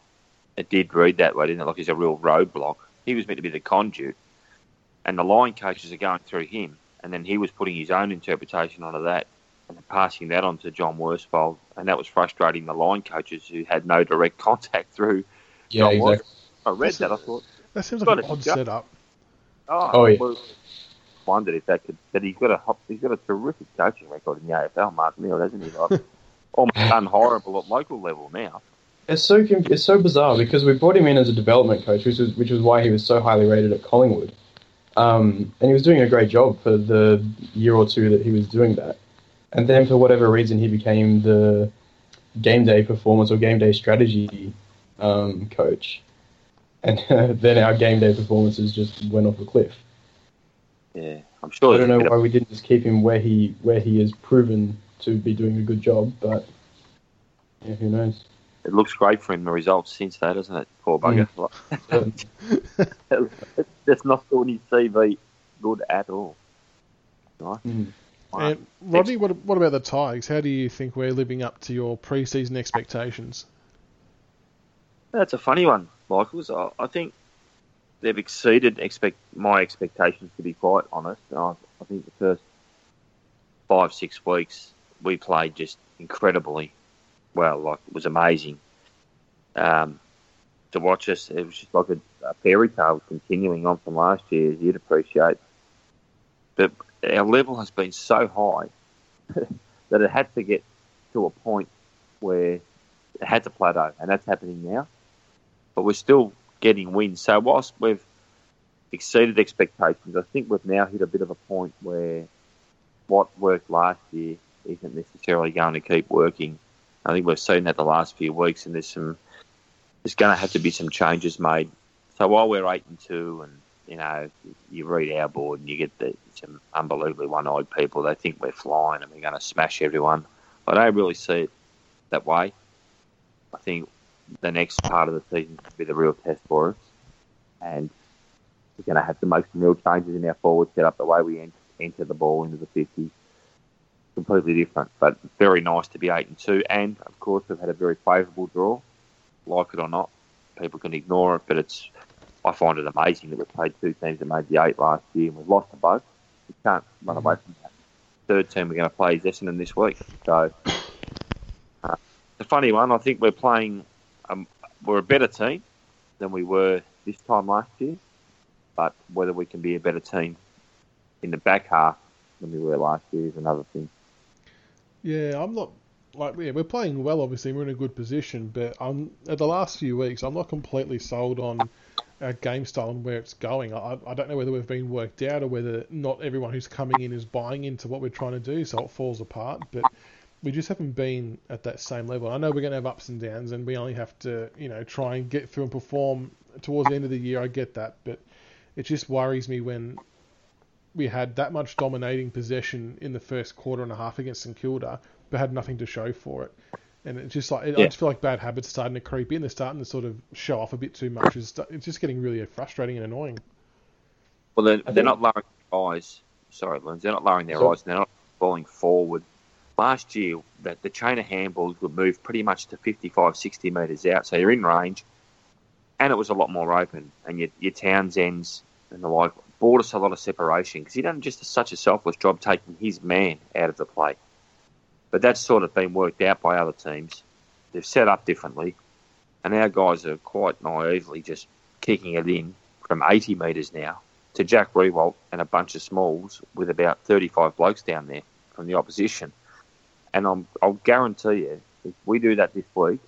it did read that way, didn't it? Like he's a real roadblock. He was meant to be the conduit, and the line coaches are going through him, and then he was putting his own interpretation onto that and passing that on to John Worsfold, and that was frustrating the line coaches who had no direct contact through. Yeah, John exactly. I read that. I thought that seems like an odd setup. Oh, oh yeah. Well, wondered if that could. But he's got a he's got a terrific coaching record in the AFL, Mark Neeld, hasn't he? Like, almost unhorrible at local level now. It's so it's so bizarre because we brought him in as a development coach, which was which was why he was so highly rated at Collingwood, um, and he was doing a great job for the year or two that he was doing that, and then for whatever reason he became the game day performance or game day strategy um, coach, and then our game day performances just went off a cliff. Yeah, I'm sure. I don't know why we didn't just keep him where he where he has proven to be doing a good job, but yeah, who knows it looks great for him, the results since that, doesn't it? Poor bugger. Mm. That's not on his CV good at all. Right? Mm. And Rodney, what, what about the Tigers? How do you think we're living up to your pre-season expectations? That's a funny one, Michael. So I think they've exceeded expect my expectations. To be quite honest, I, I think the first five six weeks we played just incredibly well, like it was amazing um, to watch us. It was just like a, a fairy tale continuing on from last year, you'd appreciate. But our level has been so high that it had to get to a point where it had to plateau, and that's happening now. But we're still getting wins. So whilst we've exceeded expectations, I think we've now hit a bit of a point where what worked last year isn't necessarily going to keep working. I think we've seen that the last few weeks, and there's some there's going to have to be some changes made. So while we're eight and two, and you know, you read our board and you get the, some unbelievably one-eyed people. They think we're flying and we're going to smash everyone. I don't really see it that way. I think the next part of the season will be the real test for us, and we're going to have to make some real changes in our forward setup, the way we enter the ball into the 50s completely different. But very nice to be eight and two, and of course we've had a very favourable draw. Like it or not, people can ignore it, but it's I find it amazing that we've played two teams that made the eight last year and we've lost to both. We can't run away from that. third team we're going to play is Essendon this week. So uh, it's a funny one. I think we're playing. Um, we're a better team than we were this time last year, but whether we can be a better team in the back half than we were last year is another thing. Yeah, I'm not like yeah, we're playing well. Obviously, we're in a good position, but I'm at the last few weeks, I'm not completely sold on our game style and where it's going. I, I don't know whether we've been worked out or whether not everyone who's coming in is buying into what we're trying to do, so it falls apart. But we just haven't been at that same level. I know we're going to have ups and downs, and we only have to you know try and get through and perform towards the end of the year. I get that, but it just worries me when we had that much dominating possession in the first quarter and a half against St Kilda, but had nothing to show for it. And it's just like Yeah. I just feel like bad habits starting to creep in. They're starting to sort of show off a bit too much. It's, it's just getting really frustrating and annoying. Well, they're, they're think- not lowering their eyes. Sorry, Lens. They're not lowering their So- eyes. They're not falling forward. Last year, that the chain of handballs would move pretty much to 55, 60 metres out. So you're in range, and it was a lot more open. And your, your Townsends and the like bought us a lot of separation because he done just such a selfless job taking his man out of the play. But that's sort of been worked out by other teams. They've set up differently, and our guys are quite naively just kicking it in from 80 metres now to Jack Riewoldt and a bunch of smalls with about 35 blokes down there from the opposition. And I'm, I'll guarantee you, if we do that this week,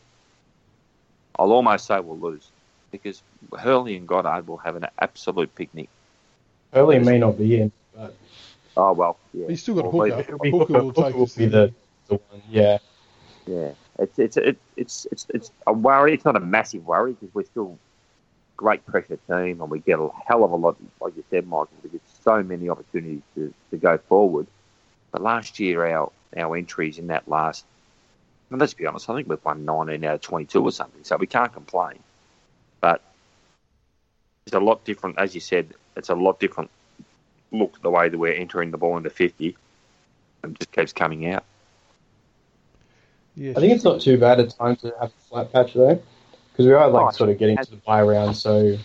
I'll almost say we'll lose because Hurley and Goddard will have an absolute picnic. Hurley may not be in, but Oh, well, yeah. But you still got Well, Hooker. it'll be Hooker Hooker, will Hooker will be the, the one. Yeah, Yeah, it's it's it, it's it's it's a worry. It's not a massive worry because we're still great pressure team and we get a hell of a lot, like you said, Michael. We get so many opportunities to, to go forward. But last year, our our entries in that last, and let's be honest, I think we've won 19 out of 22 or something, so we can't complain. But it's a lot different, as you said. It's a lot different look the way that we're entering the ball into 50, and it just keeps coming out. Yeah, I think it's not too bad a time to have a flat patch though, because we are like Oh, sort of getting to the bye round. So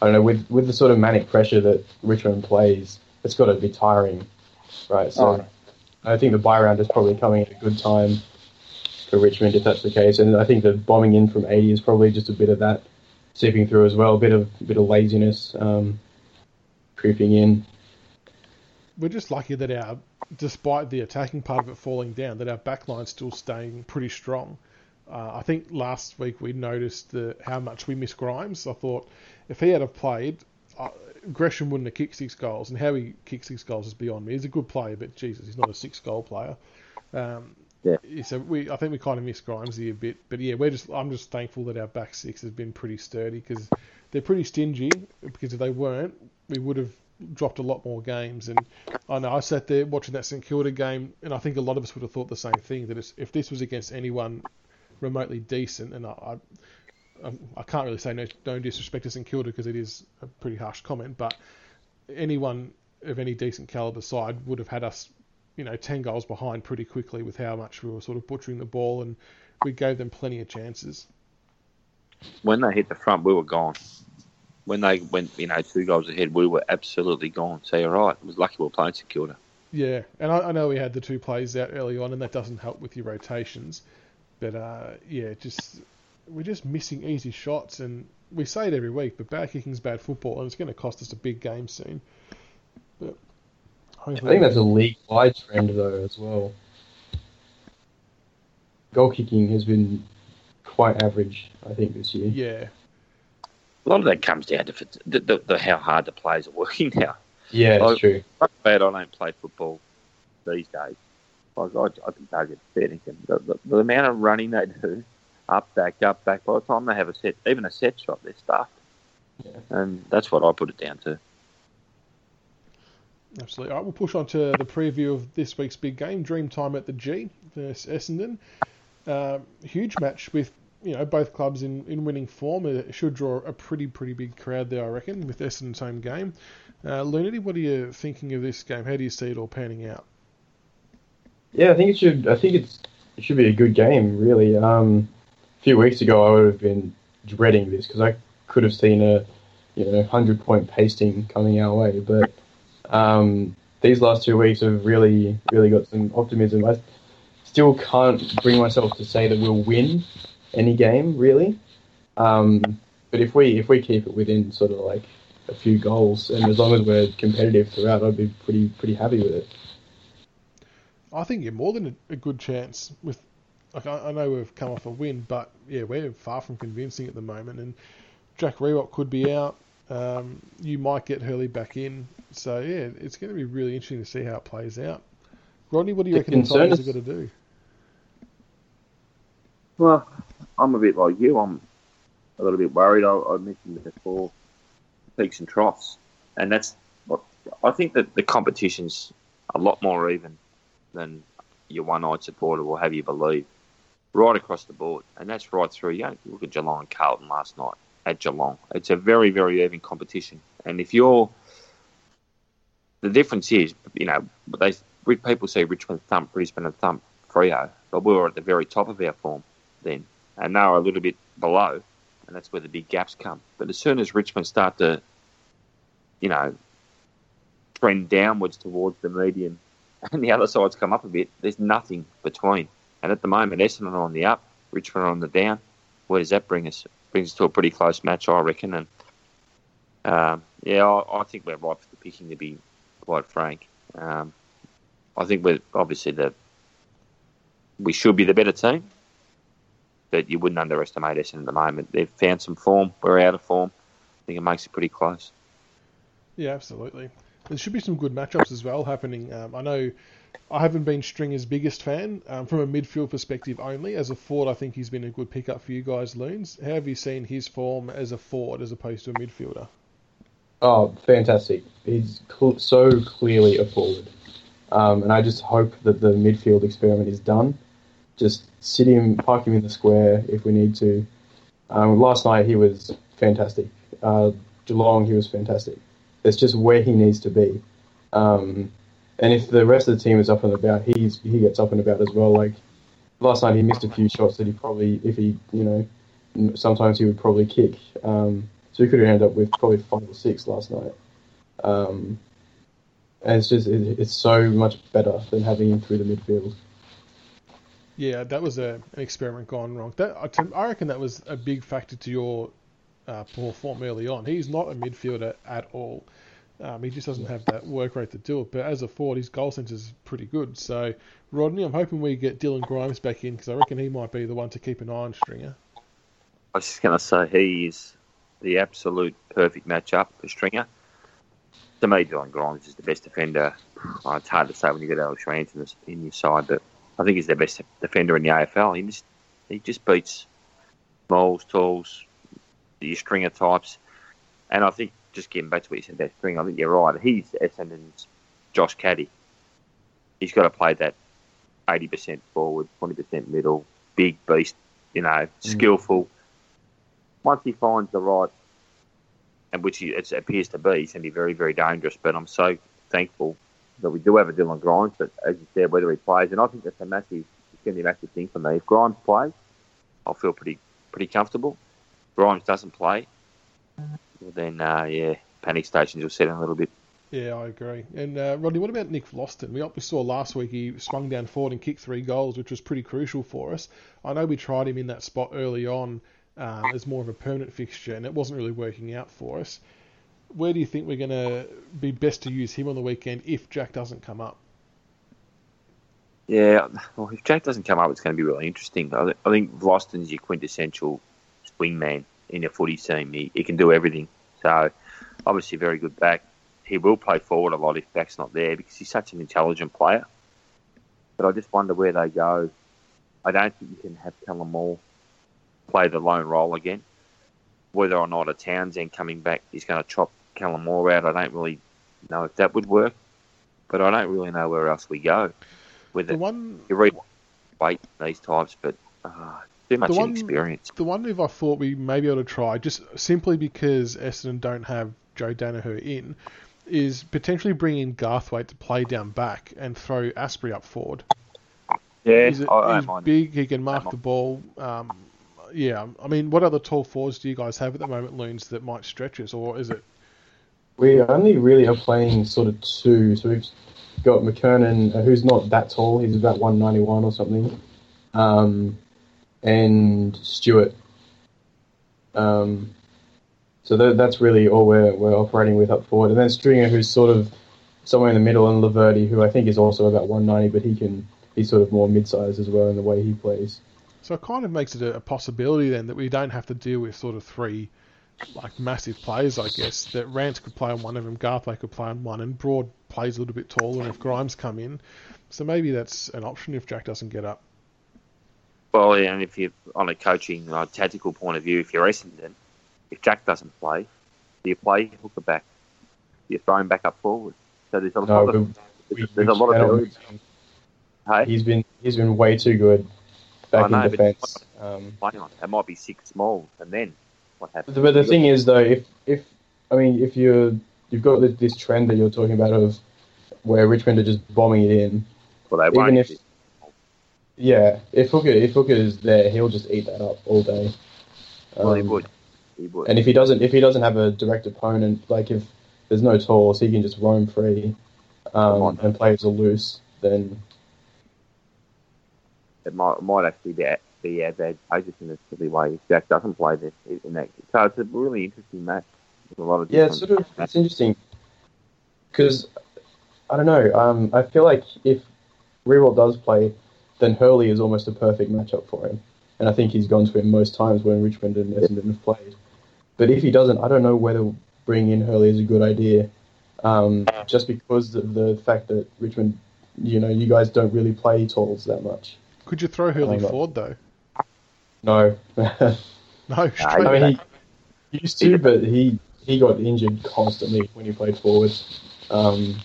I don't know with with the sort of manic pressure that Richmond plays, it's got to be tiring, right? So Oh. I think the bye round is probably coming at a good time for Richmond if that's the case, and I think the bombing in from 80 is probably just a bit of that seeping through as well, a bit of bit of laziness um, creeping in. we're just lucky that our, despite the attacking part of it falling down, that our backline's still staying pretty strong. Uh, I think last week we noticed the, how much we miss Grimes. I thought if he had have played, uh, Gresham wouldn't have kicked six goals, and how he kicked six goals is beyond me. He's a good player, but Jesus, he's not a six-goal player. Um, Yeah. So we, I think we kind of miss Grimesy a bit, but yeah, we're just. I'm just thankful that our back six has been pretty sturdy because they're pretty stingy. Because if they weren't, we would have dropped a lot more games. And I know I sat there watching that St Kilda game, and I think a lot of us would have thought the same thing that if this was against anyone remotely decent, and I, I, um, I can't really say no, no disrespect to St Kilda because it is a pretty harsh comment, but anyone of any decent caliber side would have had us, you know, ten goals behind pretty quickly with how much we were sort of butchering the ball, and we gave them plenty of chances. when they hit the front, we were gone. When they went, you know, two goals ahead, we were absolutely gone. So you're right. It was lucky we were playing St Kilda. Yeah, and I, I know we had the two plays out early on, and that doesn't help with your rotations. But uh, yeah, just we're just missing easy shots, and we say it every week, but bad kicking's bad football, and it's going to cost us a big game soon. But I think that's a league-wide trend though as well. Goal kicking has been quite average, I think, this year. yeah, A lot of that comes down to the, the, the, how hard the players are working now. Yeah, Oh. it's true. I'm glad I don't play football these days. Like I, I think they get Fairnington. The, the, the amount of running they do, up, back, up, back. By the time they have a set, even a set shot, they're stuffed. Yeah. And that's what I put it down to. Absolutely. All right, we'll push on to the preview of this week's big game, Dreamtime at the G versus Essendon. Uh, huge match with you know both clubs in, in winning form. It should draw a pretty pretty big crowd there, I reckon, with Essendon's home game. Uh, Loonerty, what are you thinking of this game? How do you see it all panning out? Yeah, I think it should. I think it's it should be a good game, really. Um, a few weeks ago, I would have been dreading this because I could have seen a you know hundred point pasting coming our way, but um, these last two weeks have really, really got some optimism. I still can't bring myself to say that we'll win any game, really. Um, but if we if we keep it within sort of like a few goals, and as long as we're competitive throughout, I'd be pretty pretty happy with it. I think you're more than a, good chance with. Like I, I, know we've come off a win, but yeah, we're far from convincing at the moment. And Jack Riewoldt could be out. Um, you might get Hurley back in. So yeah, it's going to be really interesting to see how it plays out. Rodney, what do you the reckon the Tigers are going to do? Well, I'm a bit like you. I'm a little bit worried. I, I mentioned before peaks and troughs, and that's what I think that the competition's a lot more even than your one-eyed supporter will have you believe, right across the board, and that's right through. You know, look at Geelong and Carlton last night at Geelong. It's a very, very even competition, and if you're the difference is, you know, they people say Richmond thump Brisbane and thump Freo, but we were at the very top of our form then, and now a little bit below, and that's where the big gaps come. But as soon as Richmond start to, you know, trend downwards towards the median, and the other sides come up a bit, there's nothing between. And at the moment, Essendon are on the up, Richmond are on the down. Where does that bring us? Brings us to a pretty close match, I reckon. And um, yeah, I, I, think we're ripe for the picking, to be quite frank. Um, I think we're obviously the we should be the better team but you wouldn't underestimate Essendon at the moment. They've found some form. We're out of form. I think it makes it pretty close. Yeah, absolutely. There should be some good matchups as well happening. Um, I know I haven't been Stringer's biggest fan um, from a midfield perspective only. As a forward, I think he's been a good pickup for you guys, Loons. How have you seen his form as a forward as opposed to a midfielder? Oh, fantastic. He's cl- so clearly a forward. Um, and I just hope that the midfield experiment is done just sit him, park him in the square if we need to. Um, last night he was fantastic. Uh, Geelong he was fantastic. It's just where he needs to be. Um, and if the rest of the team is up and about, he's he gets up and about as well. Like last night, he missed a few shots that he probably, if he, you know, sometimes he would probably kick. Um, so he could have ended up with probably five or six last night. Um, and it's just it, it's so much better than having him through the midfield. Yeah, that was a, an experiment gone wrong. That I reckon that was a big factor to your uh, poor form early on. He's not a midfielder at all. Um, he just doesn't have that work rate to do it. But as a forward, his goal sense is pretty good. So, Rodney, I'm hoping we get Dylan Grimes back in because I reckon he might be the one to keep an eye on Stringer. I was just going to say he is the absolute perfect matchup for Stringer. To me, Dylan Grimes is the best defender. Oh, it's hard to say when you get Alex Rance in your side, but I think he's the best defender in the AFL. He just he just beats Moles, Talls, the Stringer types, and I think just getting back to what you said about Stringer, I think you're right. He's Essendon's Josh Caddy. He's got to play that eighty percent forward, twenty percent middle, big beast, you know, mm. skillful. Once he finds the right, and which he, it appears to be, he's going to be very, very dangerous. But I'm so thankful that we do have a Dylan Grimes, but as you said, whether he plays, and I think that's a massive, it's going to be a massive thing for me. If Grimes plays, I'll feel pretty pretty comfortable. Grimes doesn't play, then uh, yeah, panic stations will set in a little bit. Yeah, I agree. And uh, Rodney, what about Nick Vlastuin? We, we saw last week he swung down forward and kicked three goals, which was pretty crucial for us. I know we tried him in that spot early on um, as more of a permanent fixture, and it wasn't really working out for us where do you think we're going to be best to use him on the weekend if Jack doesn't come up? Yeah, well, if Jack doesn't come up, it's going to be really interesting. I, th- I think Vlastuin's your quintessential swingman in a footy team. He, he can do everything. So, obviously, very good back. He will play forward a lot if back's not there because he's such an intelligent player. But I just wonder where they go. I don't think you can have Callum Moore play the lone role again. Whether or not a Townsend coming back is going to chop Callum Moore out, I don't really know if that would work. But I don't really know where else we go with the it. One, you read weight these types, but uh, too much the one, inexperience. The one move I thought we may be able to try, just simply because Essendon don't have Joe Daniher in, is potentially bring in Garthwaite to play down back and throw Astbury up forward. Yeah, he's, a, he's big. He can mark the ball. Um, yeah, I mean, what other tall forwards do you guys have at the moment, Loons, that might stretch us, or is it we only really are playing sort of two. So we've got McKernan, uh, who's not that tall. He's about 191 or something. Um, and Stewart. Um, so that, that's really all we're, we're operating with up forward. And then Stringer, who's sort of somewhere in the middle, and Laverde, who I think is also about 190, but he can he's sort of more mid-sized as well in the way he plays. So it kind of makes it a, a possibility then that we don't have to deal with sort of three like massive players, I guess. That Rance could play on one of them, Garthwaite could play on one, and Broad plays a little bit taller And if Grimes come in. So maybe that's an option if Jack doesn't get up. Well, and if you're on a coaching uh, tactical point of view, if you're Essendon, if Jack doesn't play, do you play hooker back? Do you throw him back up forward? So there's a No, lot of we, there's we a lot of hey He's been he's been way too good back I know, in defence. Um. It might be six small, and then what happens? but the thing is, though, if if I mean, if you're you've got this, this trend that you're talking about of where Richmond are just bombing it in. well, they even won't. if- Yeah, if Hooker if Hooker is there, he'll just eat that up all day. well, he Um, would. He would. And if he doesn't, if he doesn't have a direct opponent, like if there's no talls, he can just roam free um, and play as a loose. Then it might might actually be be advantageous in a silly way if Jack doesn't play this in that. So it's a really interesting match. There's a lot of yeah, it's sort of it's interesting because I don't know. Um, I feel like if Riewoldt does play, then Hurley is almost a perfect matchup for him, and I think he's gone to him most times when Richmond and Essendon have played. But if he doesn't, I don't know whether bringing in Hurley is a good idea, um, just because of the fact that Richmond, you know, you guys don't really play talls that much. Could you throw Hurley no. forward though? No. No, straight I I back. mean, he used to, but he, he got injured constantly when he played forward. Um,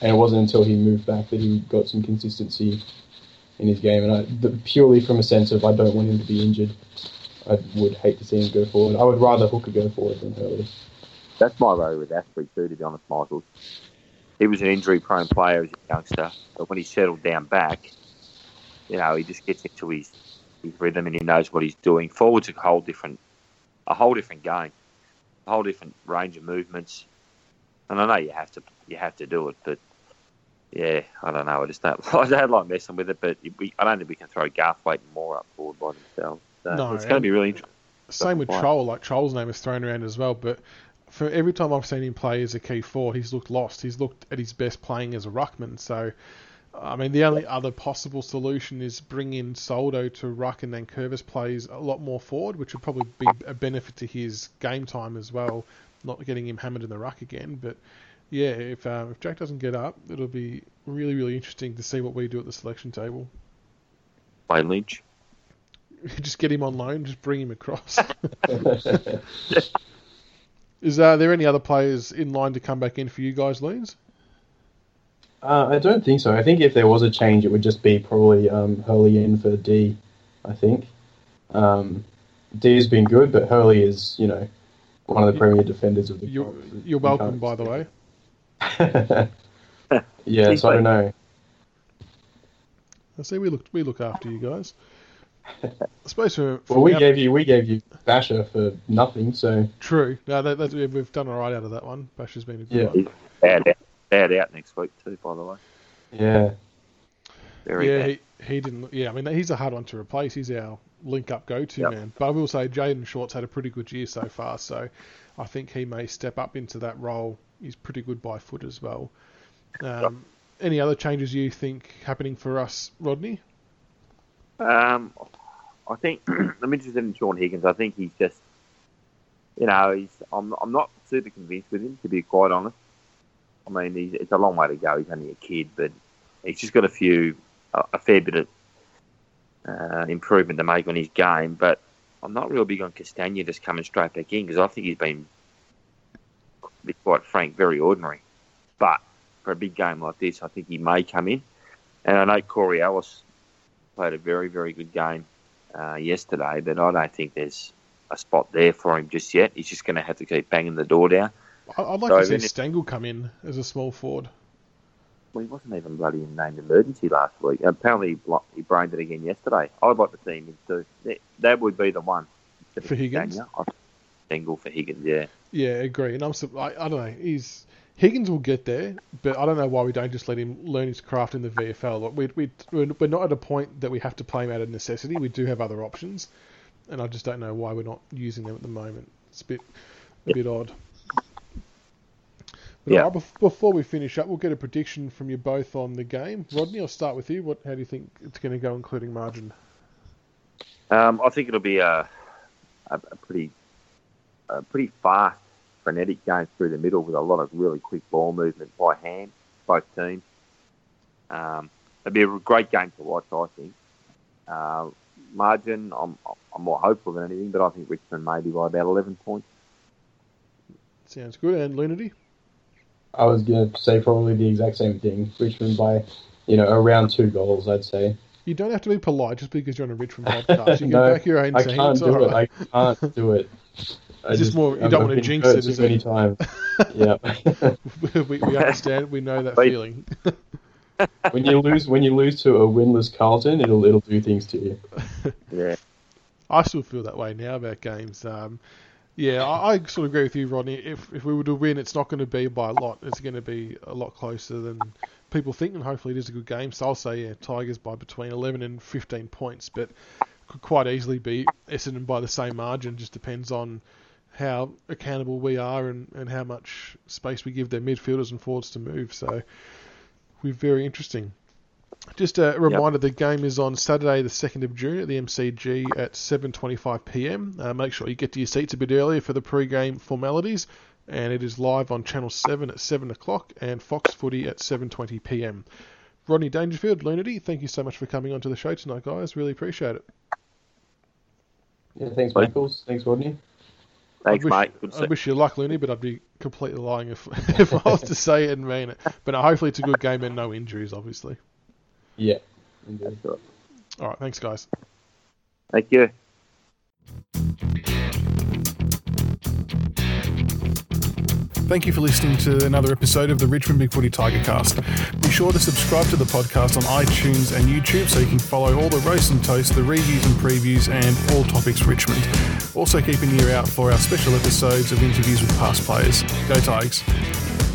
and it wasn't until he moved back that he got some consistency in his game. And I, the, purely from a sense of I don't want him to be injured, I would hate to see him go forward. I would rather Hooker go forward than Hurley. That's my worry with Astbury too, to be honest, Michael. He was an injury-prone player as a youngster, but when he settled down back, you know, he just gets into his, his rhythm and he knows what he's doing. Forward's a whole different, a whole different game, a whole different range of movements. And I know you have to, you have to do it, but yeah, I don't know. I just don't, I don't like messing with it. But we, I don't think we can throw Garthwaite more up forward by themselves. So No, it's going to be really interesting. Same with Chol. Like Chol's name is thrown around as well, but for every time I've seen him play as a key forward, he's looked lost. He's looked at his best playing as a ruckman. So, I mean, the only other possible solution is bring in Soldo to ruck, and then Curvis plays a lot more forward, which would probably be a benefit to his game time as well, not getting him hammered in the ruck again. But yeah, if um, if Jack doesn't get up, it'll be really really interesting to see what we do at the selection table. Play Lynch. just get him on loan, just bring him across. Is uh, there any other players in line to come back in for you guys, Loons? Uh, I don't think so. I think if there was a change, it would just be probably um, Hurley in for D. I think um, D has been good, but Hurley is, you know, one of the premier defenders of the. You're, you're welcome, by the way. yeah, so I don't know. I see we look we look after you guys. I suppose for, for Well, we our- gave you we gave you Basher for nothing, so true. No, that, that, we've done all right out of that one. Bash has been a good Yeah. one. Bad out, bad out next week too. By the way, yeah. very yeah, he, he didn't. Yeah, I mean he's a hard one to replace. He's our link up go to Yep. man. But I will say Jayden Short's had a pretty good year so far, so I think he may step up into that role. He's pretty good by foot as well. Um, Any other changes you think happening for us, Rodney? Um, I think I'm interested in Sean Higgins. I think he's just, you know, he's. I'm. I'm not super convinced with him to be quite honest. I mean, he's, it's a long way to go. He's only a kid, but he's just got a few, a, a fair bit of uh, improvement to make on his game. But I'm not real big on Castagna just coming straight back in because I think he's been, be quite frank, very ordinary. But for a big game like this, I think he may come in. And I know Corey Ellis played a very, very good game uh, yesterday, but I don't think there's a spot there for him just yet. He's just going to have to keep banging the door down. I'd like So to see Stengle come in as a small forward. Well, he wasn't even bloody named emergency last week. Apparently, he brained it again yesterday. I'd like to see him in too. That- would be the one. For Higgins? Single for Higgins, yeah. Yeah, agree. And I'm, I, I don't know. He's Higgins will get there, but I don't know why we don't just let him learn his craft in the VFL. Like we, we, we're not at a point that we have to play him out of necessity. We do have other options, and I just don't know why we're not using them at the moment. It's a bit, a bit odd. But Yeah. alright, bef- before we finish up, we'll get a prediction from you both on the game. Rodney, I'll start with you. What, how do you think it's going to go, including margin? Um, I think it'll be a, a pretty, a pretty fast, frenetic game through the middle with a lot of really quick ball movement by hand, both teams. Um, it'll be a great game to watch, I think. Uh, margin, I'm, I'm more hopeful than anything, but I think Richmond maybe by about 11 points. Sounds good. And Loonerty? I was going to say probably the exact same thing. Richmond by, you know, around two goals, I'd say. You don't have to be polite just because you're on a Richmond podcast. You can No, back your own I team. can't It's do it. right. I can't do it. I It's just more- you I've- don't I've wanna been jinx it, too is many it? times. yeah. we, we understand. We know that Wait. feeling. when you lose, when you lose to a winless Carlton, it'll it'll do things to you. Yeah. I still feel that way now about games. Um, yeah, I, I sort of agree with you, Rodney. If if we were to win, it's not going to be by a lot. It's going to be a lot closer than people think, and hopefully it is a good game. So I'll say, yeah, Tigers by between 11 and 15 points, but could quite easily be Essendon by the same margin. Just depends on how accountable we are and, and how much space we give their midfielders and forwards to move. So we're very interesting. Just a reminder: the game is on Saturday, the second of June, at the MCG at 7:25 p.m. Uh, make sure you get to your seats a bit earlier for the pre-game formalities, and it is live on Channel 7 at 7 o'clock and Fox Footy at 7:20 p.m. Rodney Dangerfield, Loonerty, thank you so much for coming onto the show tonight, guys. Really appreciate it. Yeah, thanks, Bye. Michaels. Thanks, Rodney. Thanks, wish- mate. Good I see wish you luck, Looney, but I'd be completely lying if, if I was to say it and mean it. But uh, hopefully it's a good game and no injuries, obviously. Yeah. Indeed. All right, thanks, guys. Thank you. Thank you for listening to another episode of the Richmond Big Footy Tiger Cast. Be sure to subscribe to the podcast on iTunes and YouTube so you can follow all the roast and toast, the reviews and previews, and all topics Richmond. Also, keep an ear out for our special episodes of interviews with past players. Go Tigers.